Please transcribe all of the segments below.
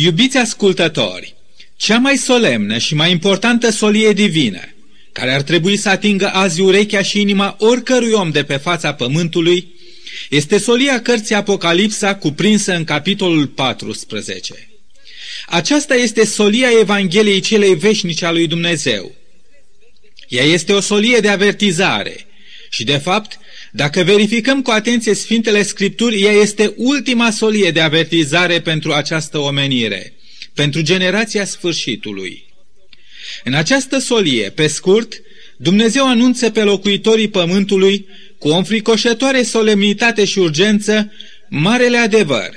Iubiți ascultători, cea mai solemnă și mai importantă solie divină, care ar trebui să atingă azi urechea și inima oricărui om de pe fața pământului, este solia cărții Apocalipsa cuprinsă în capitolul 14. Aceasta este solia Evangheliei celei veșnice a lui Dumnezeu. Ea este o solie de avertizare și, de fapt, dacă verificăm cu atenție Sfintele Scripturi, ea este ultima solie de avertizare pentru această omenire, pentru generația sfârșitului. În această solie, pe scurt, Dumnezeu anunță pe locuitorii pământului, cu o înfricoșătoare solemnitate și urgență, marele adevăr,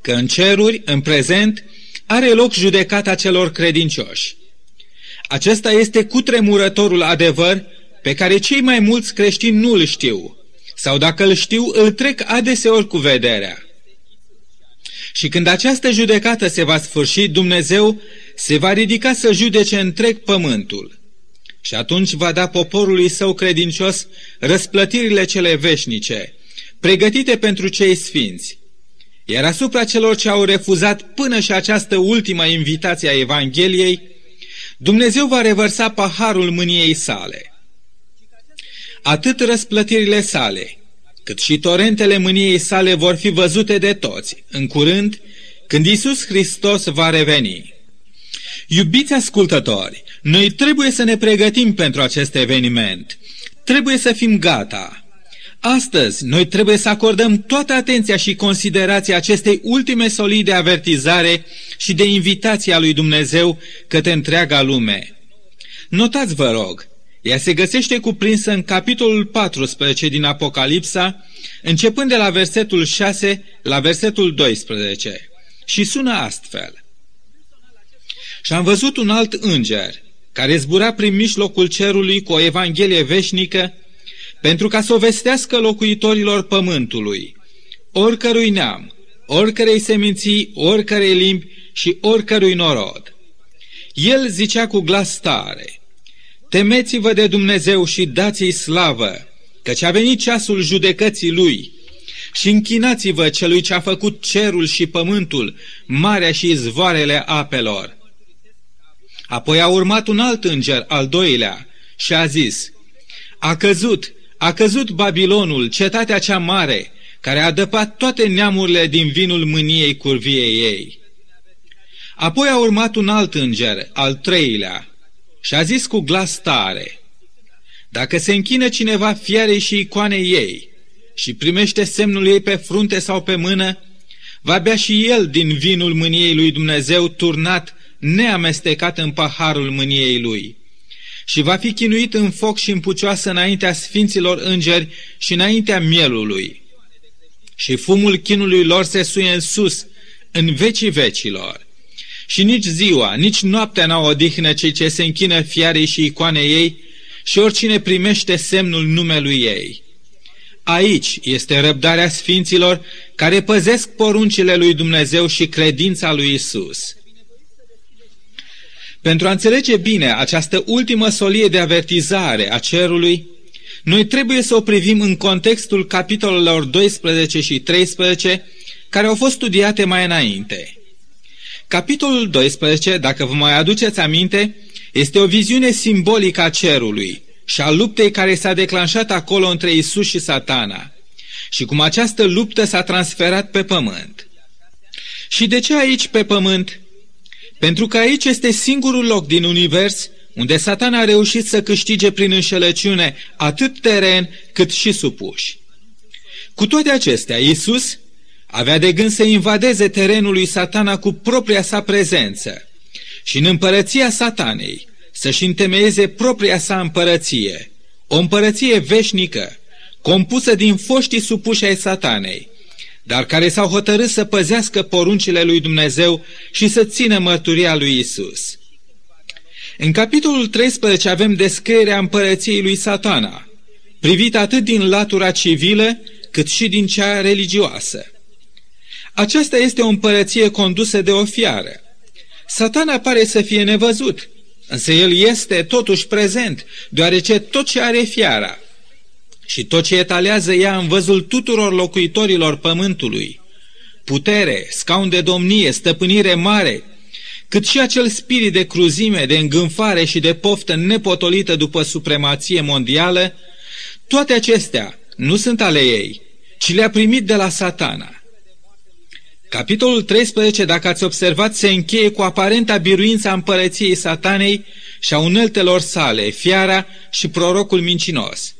că în ceruri, în prezent, are loc judecata celor credincioși. Acesta este cutremurătorul adevăr pe care cei mai mulți creștini nu îl știu, sau dacă îl știu, îl trec adeseori cu vederea. Și când această judecată se va sfârși, Dumnezeu se va ridica să judece întreg pământul. Și atunci va da poporului său credincios răsplătirile cele veșnice, pregătite pentru cei sfinți. Iar asupra celor ce au refuzat până și această ultimă invitație a Evangheliei, Dumnezeu va revărsa paharul mâniei sale. Atât răsplătirile sale, cât și torentele mâniei sale vor fi văzute de toți, în curând, când Isus Hristos va reveni. Iubiți ascultători, noi trebuie să ne pregătim pentru acest eveniment. Trebuie să fim gata. Astăzi, noi trebuie să acordăm toată atenția și considerația acestei ultime solii de avertizare și de invitație a lui Dumnezeu către întreaga lume. Notați, vă rog, ea se găsește cuprinsă în capitolul 14 din Apocalipsa, începând de la versetul 6 la versetul 12, și sună astfel. Și am văzut un alt înger, care zbura prin mijlocul cerului cu o evanghelie veșnică, pentru ca să o vestească locuitorilor pământului, oricărui neam, oricărei seminții, oricărei limbi și oricărui norod. El zicea cu glas tare, Temeți-vă de Dumnezeu și dați-i slavă, căci a venit ceasul judecății Lui. Și închinați-vă celui ce a făcut cerul și pământul, marea și izvoarele apelor. Apoi a urmat un alt înger, al doilea, și a zis, A căzut, a căzut Babilonul, cetatea cea mare, care a dăpat toate neamurile din vinul mâniei curviei ei. Apoi a urmat un alt înger, al treilea, și a zis cu glas tare, Dacă se închină cineva fiarei și icoanei ei și primește semnul ei pe frunte sau pe mână, va bea și el din vinul mâniei lui Dumnezeu turnat, neamestecat în paharul mâniei lui. Și va fi chinuit în foc și în pucioasă înaintea sfinților îngeri și înaintea mielului. Și fumul chinului lor se suie în sus, în vecii vecilor și nici ziua, nici noaptea n-au odihnă cei ce se închină fiarei și icoanei ei și oricine primește semnul numelui ei. Aici este răbdarea sfinților care păzesc poruncile lui Dumnezeu și credința lui Isus. Pentru a înțelege bine această ultimă solie de avertizare a cerului, noi trebuie să o privim în contextul capitolelor 12 și 13, care au fost studiate mai înainte. Capitolul 12, dacă vă mai aduceți aminte, este o viziune simbolică a cerului și a luptei care s-a declanșat acolo între Isus și satana și cum această luptă s-a transferat pe pământ. Și de ce aici pe pământ? Pentru că aici este singurul loc din univers unde satana a reușit să câștige prin înșelăciune atât teren cât și supuși. Cu toate acestea, Isus avea de gând să invadeze terenul lui satana cu propria sa prezență și în împărăția satanei să-și întemeieze propria sa împărăție, o împărăție veșnică, compusă din foștii supuși ai satanei, dar care s-au hotărât să păzească poruncile lui Dumnezeu și să țină mărturia lui Isus. În capitolul 13 avem descrierea împărăției lui satana, privit atât din latura civilă cât și din cea religioasă. Aceasta este o împărăție condusă de o fiară. Satana pare să fie nevăzut, însă el este totuși prezent, deoarece tot ce are fiara și tot ce etalează ea în văzul tuturor locuitorilor pământului, putere, scaun de domnie, stăpânire mare, cât și acel spirit de cruzime, de îngânfare și de poftă nepotolită după supremație mondială, toate acestea nu sunt ale ei, ci le-a primit de la satana. Capitolul 13, dacă ați observat, se încheie cu aparenta biruința împărăției satanei și a uneltelor sale, fiara și prorocul mincinos.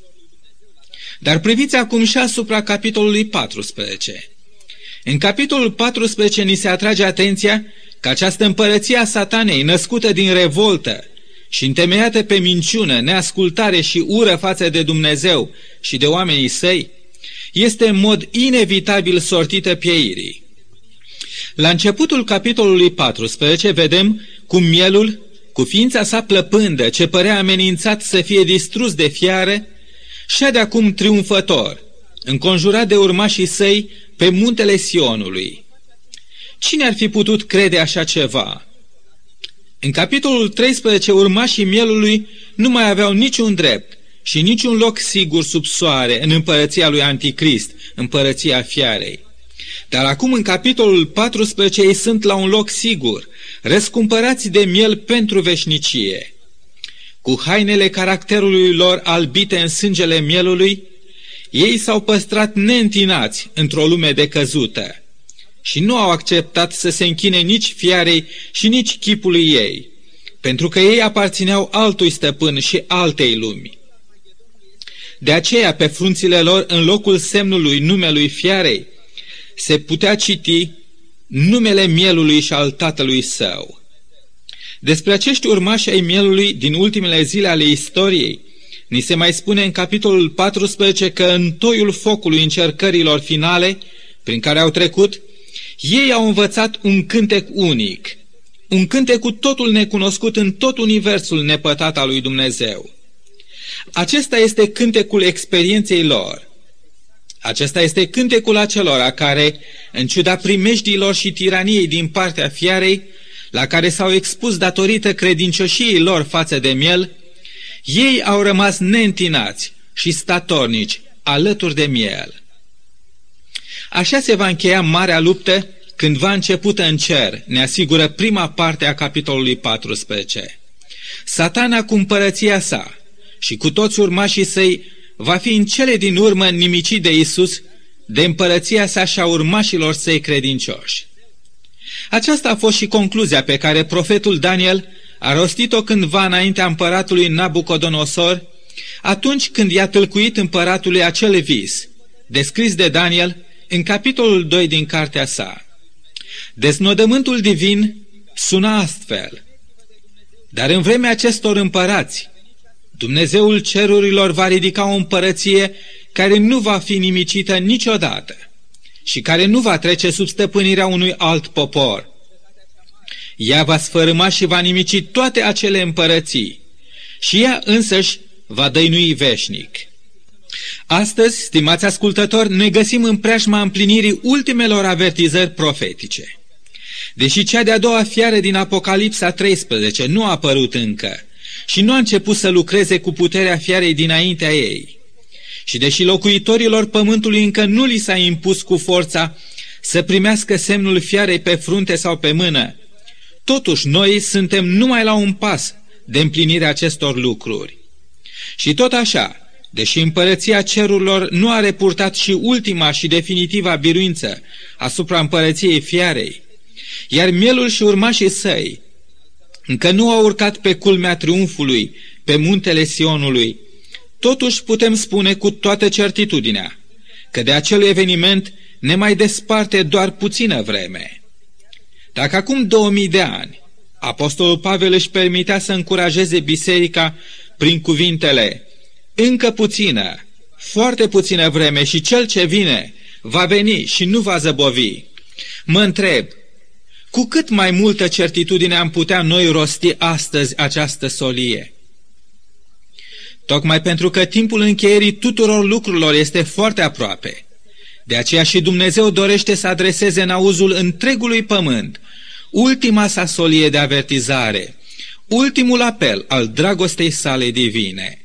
Dar priviți acum și asupra capitolului 14. În capitolul 14 ni se atrage atenția că această împărăție a satanei, născută din revoltă și întemeiată pe minciună, neascultare și ură față de Dumnezeu și de oamenii săi, este în mod inevitabil sortită pieirii. La începutul capitolului 14 vedem cum mielul, cu ființa sa plăpândă, ce părea amenințat să fie distrus de fiare, și de acum triumfător, înconjurat de urmașii săi pe muntele Sionului. Cine ar fi putut crede așa ceva? În capitolul 13, urmașii mielului nu mai aveau niciun drept și niciun loc sigur sub soare în împărăția lui Anticrist, împărăția fiarei. Dar acum în capitolul 14 ei sunt la un loc sigur, răscumpărați de miel pentru veșnicie. Cu hainele caracterului lor albite în sângele mielului, ei s-au păstrat neîntinați într-o lume decăzută și nu au acceptat să se închine nici fiarei și nici chipului ei, pentru că ei aparțineau altui stăpân și altei lumi. De aceea, pe frunțile lor, în locul semnului numelui fiarei, se putea citi numele mielului și al tatălui său. Despre acești urmași ai mielului din ultimele zile ale istoriei, ni se mai spune în capitolul 14 că în toiul focului încercărilor finale, prin care au trecut, ei au învățat un cântec unic, un cântec cu totul necunoscut în tot universul nepătat al lui Dumnezeu. Acesta este cântecul experienței lor, acesta este cântecul acelora care, în ciuda primejdiilor și tiraniei din partea fiarei, la care s-au expus datorită credincioșiei lor față de miel, ei au rămas neîntinați și statornici alături de miel. Așa se va încheia marea luptă când va începută în cer, ne asigură prima parte a capitolului 14. Satana cu împărăția sa și cu toți urmașii săi va fi în cele din urmă nimicit de Isus, de împărăția sa și a urmașilor săi credincioși. Aceasta a fost și concluzia pe care profetul Daniel a rostit-o cândva înaintea împăratului Nabucodonosor, atunci când i-a tâlcuit împăratului acel vis, descris de Daniel în capitolul 2 din cartea sa. Desnodământul divin suna astfel. Dar în vremea acestor împărați, Dumnezeul cerurilor va ridica o împărăție care nu va fi nimicită niciodată și care nu va trece sub stăpânirea unui alt popor. Ea va sfărâma și va nimici toate acele împărății și ea însăși va dăinui veșnic. Astăzi, stimați ascultători, ne găsim în preajma împlinirii ultimelor avertizări profetice. Deși cea de-a doua fiară din Apocalipsa 13 nu a apărut încă, și nu a început să lucreze cu puterea fiarei dinaintea ei. Și deși locuitorilor pământului încă nu li s-a impus cu forța să primească semnul fiarei pe frunte sau pe mână, totuși noi suntem numai la un pas de împlinirea acestor lucruri. Și tot așa, deși împărăția cerurilor nu a repurtat și ultima și definitiva biruință asupra împărăției fiarei, iar mielul și urmașii săi încă nu au urcat pe culmea triumfului, pe muntele Sionului. Totuși putem spune cu toată certitudinea că de acel eveniment ne mai desparte doar puțină vreme. Dacă acum 2000 de ani Apostolul Pavel își permitea să încurajeze biserica prin cuvintele încă puțină, foarte puțină vreme și cel ce vine va veni și nu va zăbovi. Mă întreb, cu cât mai multă certitudine am putea noi rosti astăzi această solie? Tocmai pentru că timpul încheierii tuturor lucrurilor este foarte aproape. De aceea și Dumnezeu dorește să adreseze în auzul întregului pământ ultima sa solie de avertizare, ultimul apel al dragostei sale divine.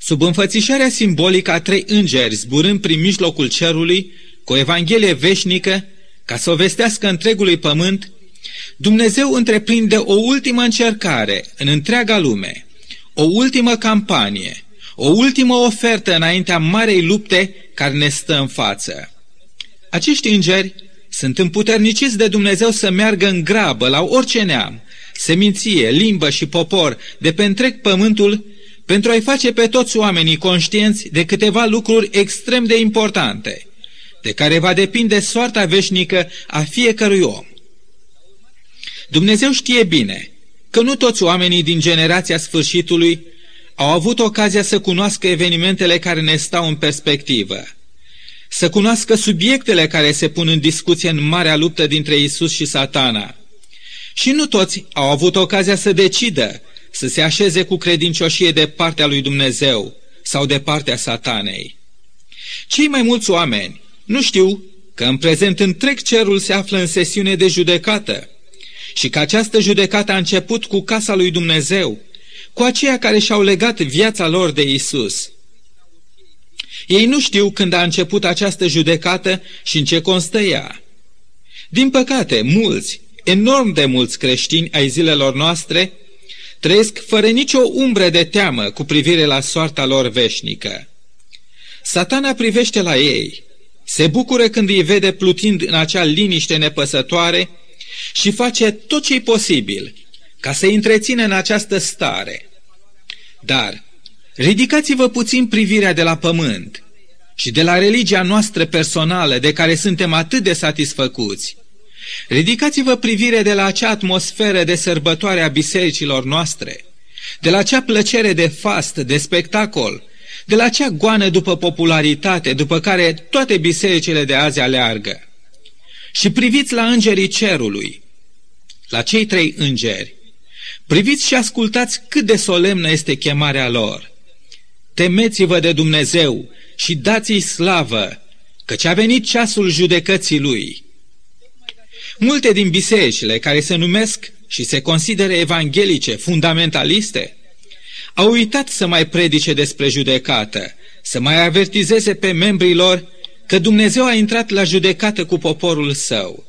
Sub înfățișarea simbolică a trei îngeri zburând prin mijlocul cerului, cu o Evanghelie veșnică, ca să o vestească întregului pământ, Dumnezeu întreprinde o ultimă încercare în întreaga lume, o ultimă campanie, o ultimă ofertă înaintea marei lupte care ne stă în față. Acești îngeri sunt împuterniciți de Dumnezeu să meargă în grabă la orice neam, seminție, limbă și popor de pe întreg pământul pentru a-i face pe toți oamenii conștienți de câteva lucruri extrem de importante, de care va depinde soarta veșnică a fiecărui om. Dumnezeu știe bine că nu toți oamenii din generația sfârșitului au avut ocazia să cunoască evenimentele care ne stau în perspectivă, să cunoască subiectele care se pun în discuție în marea luptă dintre Isus și satana. Și nu toți au avut ocazia să decidă să se așeze cu credincioșie de partea lui Dumnezeu sau de partea satanei. Cei mai mulți oameni nu știu că în prezent întreg cerul se află în sesiune de judecată și că această judecată a început cu casa lui Dumnezeu, cu aceia care și-au legat viața lor de Isus. Ei nu știu când a început această judecată și în ce constă ea. Din păcate, mulți, enorm de mulți creștini ai zilelor noastre, trăiesc fără nicio umbră de teamă cu privire la soarta lor veșnică. Satana privește la ei, se bucură când îi vede plutind în acea liniște nepăsătoare și face tot ce-i posibil ca să-i întrețină în această stare. Dar ridicați-vă puțin privirea de la pământ și de la religia noastră personală de care suntem atât de satisfăcuți. Ridicați-vă privirea de la acea atmosferă de sărbătoare a bisericilor noastre, de la acea plăcere de fast, de spectacol, de la acea goană după popularitate, după care toate bisericile de azi aleargă. Și priviți la îngerii cerului, la cei trei îngeri. Priviți și ascultați cât de solemnă este chemarea lor. Temeți-vă de Dumnezeu și dați-i slavă, căci a venit ceasul judecății lui. Multe din bisericile care se numesc și se consideră evanghelice, fundamentaliste, au uitat să mai predice despre judecată, să mai avertizeze pe membrii lor că Dumnezeu a intrat la judecată cu poporul său.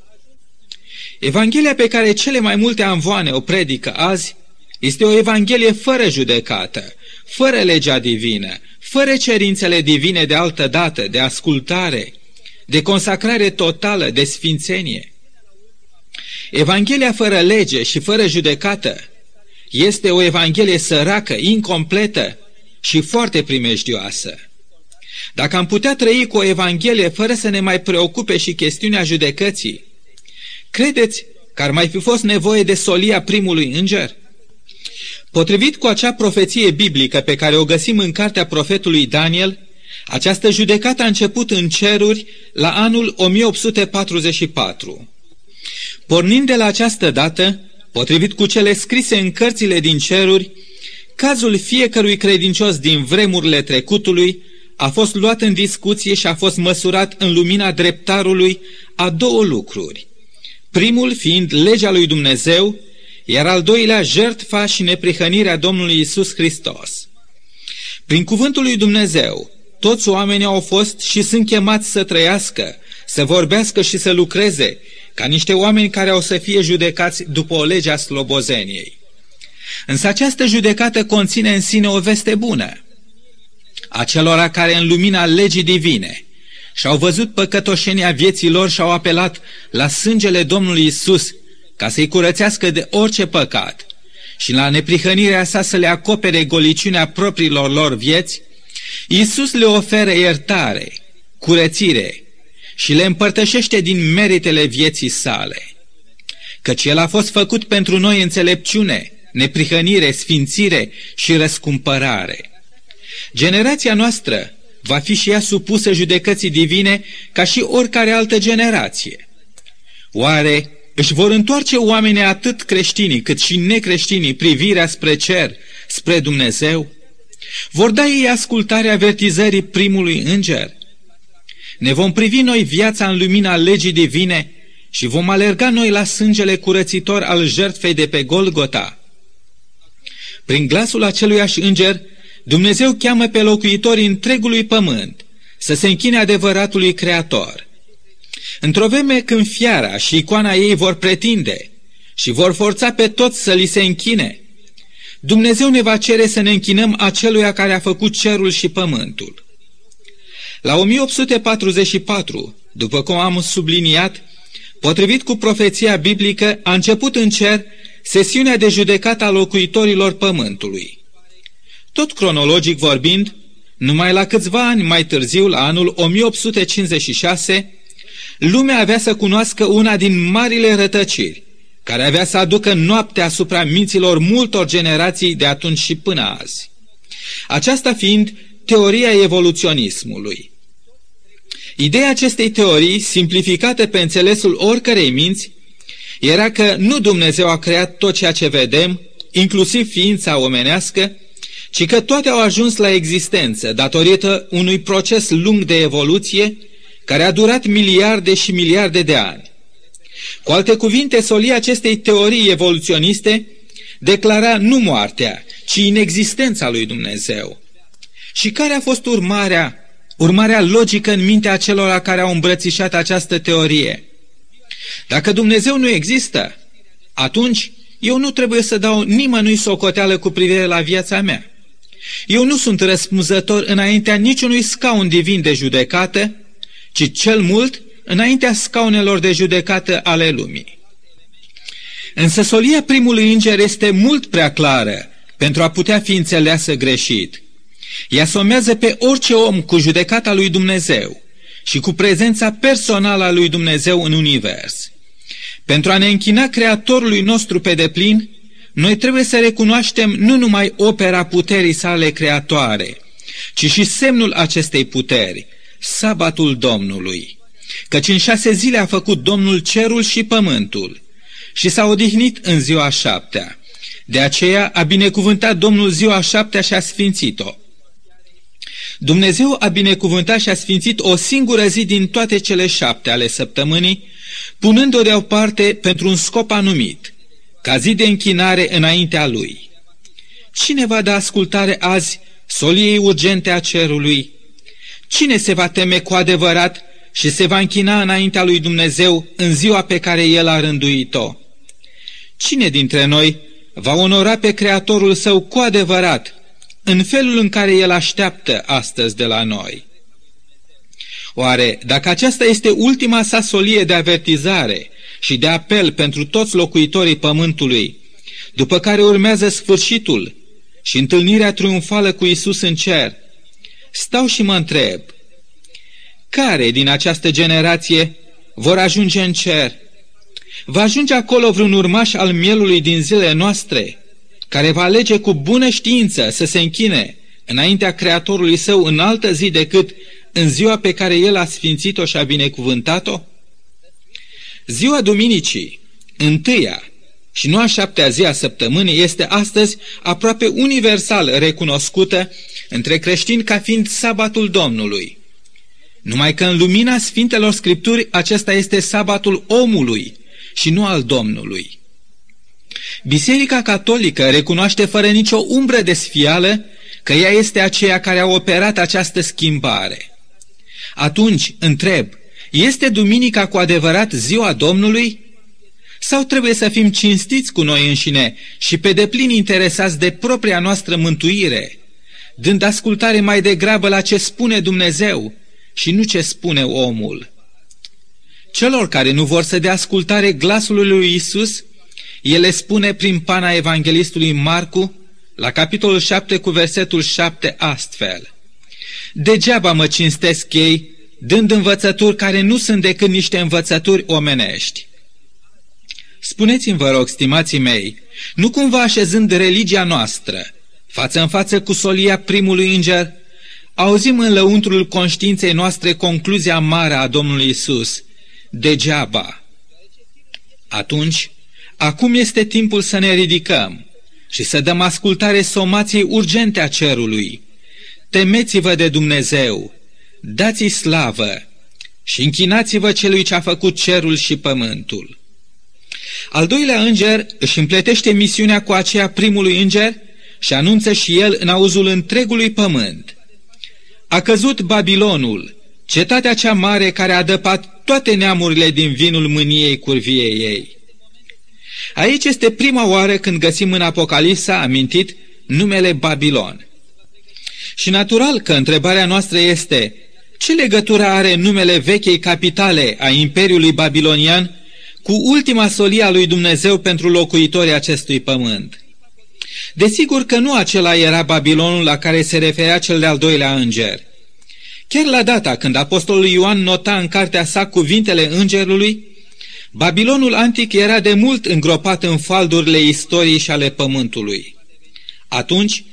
Evanghelia pe care cele mai multe anvoane o predică azi este o evanghelie fără judecată, fără legea divină, fără cerințele divine de altă dată, de ascultare, de consacrare totală, de sfințenie. Evanghelia fără lege și fără judecată este o evanghelie săracă, incompletă și foarte primejdioasă. Dacă am putea trăi cu o evanghelie fără să ne mai preocupe și chestiunea judecății, credeți că ar mai fi fost nevoie de solia primului înger? Potrivit cu acea profeție biblică pe care o găsim în cartea profetului Daniel, această judecată a început în ceruri la anul 1844. Pornind de la această dată, potrivit cu cele scrise în cărțile din ceruri, cazul fiecărui credincios din vremurile trecutului a fost luat în discuție și a fost măsurat în lumina dreptarului a două lucruri. Primul fiind legea lui Dumnezeu, iar al doilea jertfa și neprihănirea Domnului Isus Hristos. Prin cuvântul lui Dumnezeu, toți oamenii au fost și sunt chemați să trăiască, să vorbească și să lucreze, ca niște oameni care au să fie judecați după o lege a slobozeniei. Însă această judecată conține în sine o veste bună. Acelora care în lumina legii divine și-au văzut păcătoșenia vieții lor și-au apelat la sângele Domnului Isus ca să-i curățească de orice păcat și la neprihănirea sa să le acopere goliciunea propriilor lor vieți, Iisus le oferă iertare, curățire și le împărtășește din meritele vieții sale. Căci El a fost făcut pentru noi înțelepciune, neprihănire, sfințire și răscumpărare. Generația noastră va fi și ea supusă judecății divine ca și oricare altă generație. Oare își vor întoarce oamenii atât creștinii cât și necreștinii privirea spre cer, spre Dumnezeu? Vor da ei ascultarea avertizării primului înger? Ne vom privi noi viața în lumina legii divine și vom alerga noi la sângele curățitor al jertfei de pe Golgota. Prin glasul aceluiași înger, Dumnezeu cheamă pe locuitorii întregului pământ să se închine adevăratului Creator, Într-o vreme când fiara și icoana ei vor pretinde și vor forța pe toți să li se închine, Dumnezeu ne va cere să ne închinăm aceluia care a făcut cerul și pământul. La 1844, după cum am subliniat, potrivit cu profeția biblică, a început în cer sesiunea de judecată a locuitorilor pământului. Tot cronologic vorbind, numai la câțiva ani mai târziu, la anul 1856, lumea avea să cunoască una din marile rătăciri, care avea să aducă noaptea asupra minților multor generații de atunci și până azi. Aceasta fiind teoria evoluționismului. Ideea acestei teorii, simplificată pe înțelesul oricărei minți, era că nu Dumnezeu a creat tot ceea ce vedem, inclusiv ființa omenească, ci că toate au ajuns la existență datorită unui proces lung de evoluție care a durat miliarde și miliarde de ani. Cu alte cuvinte, solia acestei teorii evoluționiste declara nu moartea, ci inexistența lui Dumnezeu. Și care a fost urmarea, urmarea logică în mintea celor care au îmbrățișat această teorie? Dacă Dumnezeu nu există, atunci eu nu trebuie să dau nimănui socoteală cu privire la viața mea. Eu nu sunt răspunzător înaintea niciunui scaun divin de judecată, ci cel mult înaintea scaunelor de judecată ale lumii. Însă solia primului înger este mult prea clară pentru a putea fi înțeleasă greșit. Ea somează pe orice om cu judecata lui Dumnezeu și cu prezența personală a lui Dumnezeu în univers. Pentru a ne închina Creatorului nostru pe deplin, noi trebuie să recunoaștem nu numai opera puterii sale creatoare, ci și semnul acestei puteri, sabatul Domnului. Căci în șase zile a făcut Domnul cerul și pământul și s-a odihnit în ziua șaptea. De aceea a binecuvântat Domnul ziua șaptea și a sfințit-o. Dumnezeu a binecuvântat și a sfințit o singură zi din toate cele șapte ale săptămânii, punând-o deoparte pentru un scop anumit, ca zi de închinare înaintea Lui. Cine va da ascultare azi soliei urgente a cerului? Cine se va teme cu adevărat și se va închina înaintea lui Dumnezeu în ziua pe care El a rânduit-o? Cine dintre noi va onora pe Creatorul Său cu adevărat, în felul în care El așteaptă astăzi de la noi? Oare, dacă aceasta este ultima sa solie de avertizare și de apel pentru toți locuitorii pământului, după care urmează sfârșitul și întâlnirea triumfală cu Isus în cer, stau și mă întreb, care din această generație vor ajunge în cer? Va ajunge acolo vreun urmaș al mielului din zilele noastre, care va alege cu bună știință să se închine înaintea Creatorului său în altă zi decât în ziua pe care El a sfințit-o și a binecuvântat-o? Ziua Duminicii, întâia și nu a șaptea zi a săptămânii, este astăzi aproape universal recunoscută între creștini ca fiind sabatul Domnului. Numai că în lumina Sfintelor Scripturi acesta este sabatul omului și nu al Domnului. Biserica Catolică recunoaște fără nicio umbră de sfială că ea este aceea care a operat această schimbare. Atunci, întreb, este duminica cu adevărat ziua Domnului? Sau trebuie să fim cinstiți cu noi înșine și pe deplin interesați de propria noastră mântuire, dând ascultare mai degrabă la ce spune Dumnezeu și nu ce spune omul? Celor care nu vor să dea ascultare glasului lui Isus, el spune prin pana evanghelistului Marcu, la capitolul 7 cu versetul 7 astfel. Degeaba mă cinstesc ei, dând învățături care nu sunt decât niște învățături omenești. Spuneți-mi, vă rog, stimații mei, nu cumva așezând religia noastră, față în față cu solia primului înger, auzim în lăuntrul conștiinței noastre concluzia mare a Domnului Isus, degeaba. Atunci, acum este timpul să ne ridicăm și să dăm ascultare somației urgente a cerului. Temeți-vă de Dumnezeu, dați-i slavă și închinați-vă celui ce a făcut cerul și pământul. Al doilea înger își împletește misiunea cu aceea primului înger și anunță și el în auzul întregului pământ. A căzut Babilonul, cetatea cea mare care a dăpat toate neamurile din vinul mâniei curviei ei. Aici este prima oară când găsim în Apocalipsa amintit numele Babilon. Și natural că întrebarea noastră este, ce legătură are numele vechei capitale a Imperiului Babilonian cu ultima solia lui Dumnezeu pentru locuitorii acestui pământ? Desigur că nu acela era Babilonul la care se referea cel de-al doilea înger. Chiar la data când apostolul Ioan nota în cartea sa cuvintele îngerului, Babilonul antic era de mult îngropat în faldurile istoriei și ale pământului. Atunci,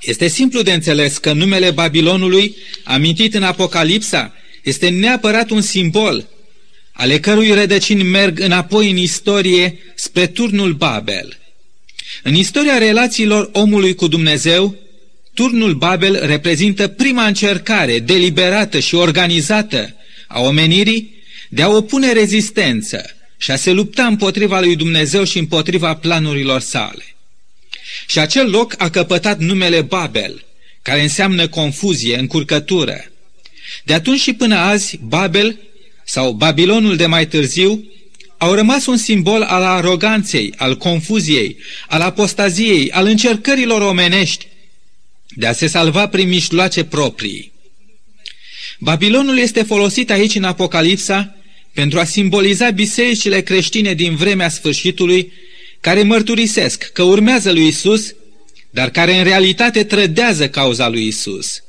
este simplu de înțeles că numele Babilonului, amintit în Apocalipsa, este neapărat un simbol, ale cărui rădăcini merg înapoi în istorie spre turnul Babel. În istoria relațiilor omului cu Dumnezeu, turnul Babel reprezintă prima încercare deliberată și organizată a omenirii de a opune rezistență și a se lupta împotriva lui Dumnezeu și împotriva planurilor sale. Și acel loc a căpătat numele Babel, care înseamnă confuzie, încurcătură. De atunci și până azi, Babel, sau Babilonul de mai târziu, au rămas un simbol al aroganței, al confuziei, al apostaziei, al încercărilor omenești de a se salva prin mișloace proprii. Babilonul este folosit aici în Apocalipsa pentru a simboliza bisericile creștine din vremea sfârșitului, care mărturisesc că urmează lui Isus, dar care în realitate trădează cauza lui Isus.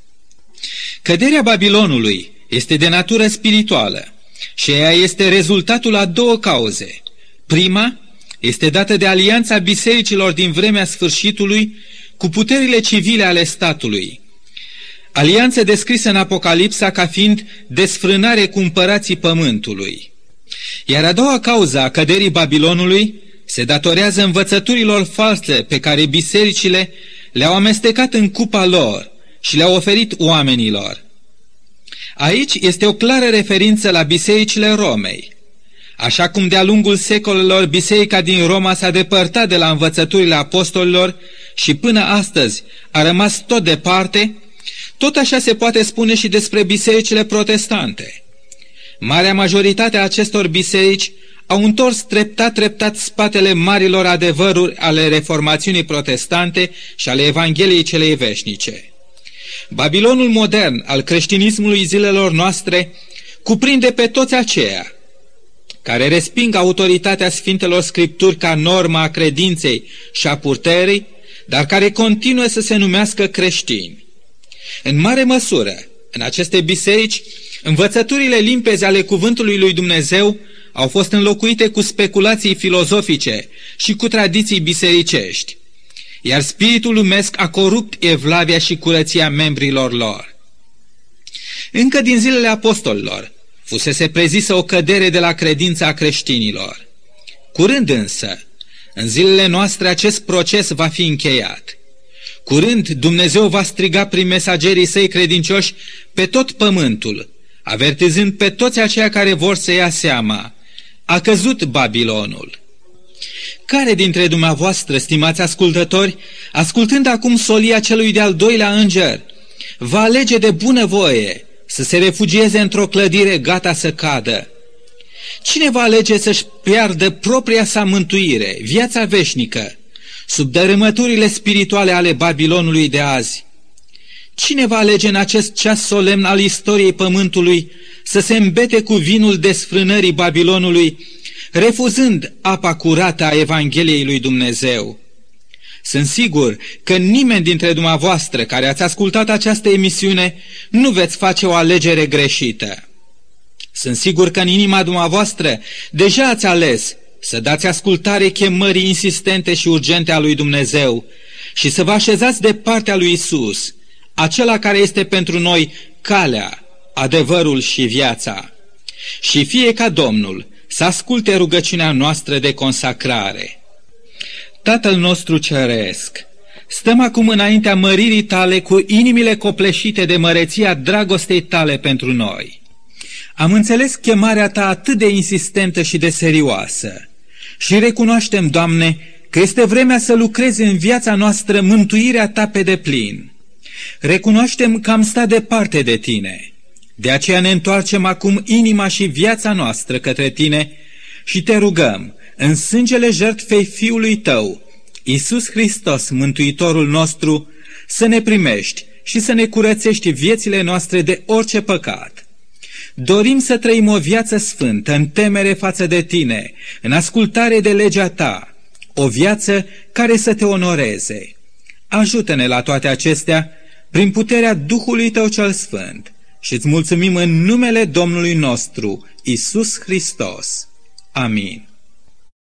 Căderea Babilonului este de natură spirituală și ea este rezultatul a două cauze. Prima este dată de alianța bisericilor din vremea sfârșitului cu puterile civile ale statului. Alianță descrisă în Apocalipsa ca fiind desfrânare cu împărații pământului. Iar a doua cauză a căderii Babilonului se datorează învățăturilor false pe care bisericile le-au amestecat în cupa lor și le-au oferit oamenilor. Aici este o clară referință la bisericile Romei. Așa cum de-a lungul secolelor biserica din Roma s-a depărtat de la învățăturile apostolilor și până astăzi a rămas tot departe, tot așa se poate spune și despre bisericile protestante. Marea majoritate a acestor biserici au întors treptat treptat spatele marilor adevăruri ale reformațiunii protestante și ale Evangheliei celei veșnice. Babilonul modern al creștinismului zilelor noastre cuprinde pe toți aceia care resping autoritatea Sfintelor Scripturi ca normă a credinței și a purtării, dar care continuă să se numească creștini. În mare măsură, în aceste biserici, învățăturile limpezi ale cuvântului lui Dumnezeu au fost înlocuite cu speculații filozofice și cu tradiții bisericești, iar spiritul lumesc a corupt evlavia și curăția membrilor lor. Încă din zilele apostolilor fusese prezisă o cădere de la credința creștinilor. Curând însă, în zilele noastre acest proces va fi încheiat. Curând Dumnezeu va striga prin mesagerii săi credincioși pe tot pământul, avertizând pe toți aceia care vor să ia seama. A căzut Babilonul. Care dintre dumneavoastră, stimați ascultători, ascultând acum solia celui de-al doilea înger, va alege de bună voie să se refugieze într-o clădire gata să cadă, Cine va alege să-și piardă propria sa mântuire, viața veșnică, sub dărâmăturile spirituale ale Babilonului de azi? Cine va alege în acest ceas solemn al istoriei pământului să se îmbete cu vinul desfrânării Babilonului, refuzând apa curată a Evangheliei lui Dumnezeu? Sunt sigur că nimeni dintre dumneavoastră care ați ascultat această emisiune nu veți face o alegere greșită. Sunt sigur că în inima dumneavoastră deja ați ales să dați ascultare chemării insistente și urgente a lui Dumnezeu și să vă așezați de partea lui Isus, acela care este pentru noi calea, adevărul și viața. Și fie ca Domnul să asculte rugăciunea noastră de consacrare. Tatăl nostru ceresc, stăm acum înaintea măririi tale cu inimile copleșite de măreția dragostei tale pentru noi. Am înțeles chemarea ta atât de insistentă și de serioasă și recunoaștem, Doamne, că este vremea să lucrezi în viața noastră mântuirea ta pe deplin. Recunoaștem că am stat departe de tine, De aceea ne întoarcem acum inima și viața noastră către tine și te rugăm, în sângele jertfei Fiului tău, Iisus Hristos, Mântuitorul nostru, să ne primești și să ne curățești viețile noastre de orice păcat. Dorim să trăim o viață sfântă, în temere față de tine, în ascultare de legea ta, o viață care să te onoreze. Ajută-ne la toate acestea prin puterea Duhului tău cel sfânt și îți mulțumim în numele Domnului nostru, Isus Hristos. Amin.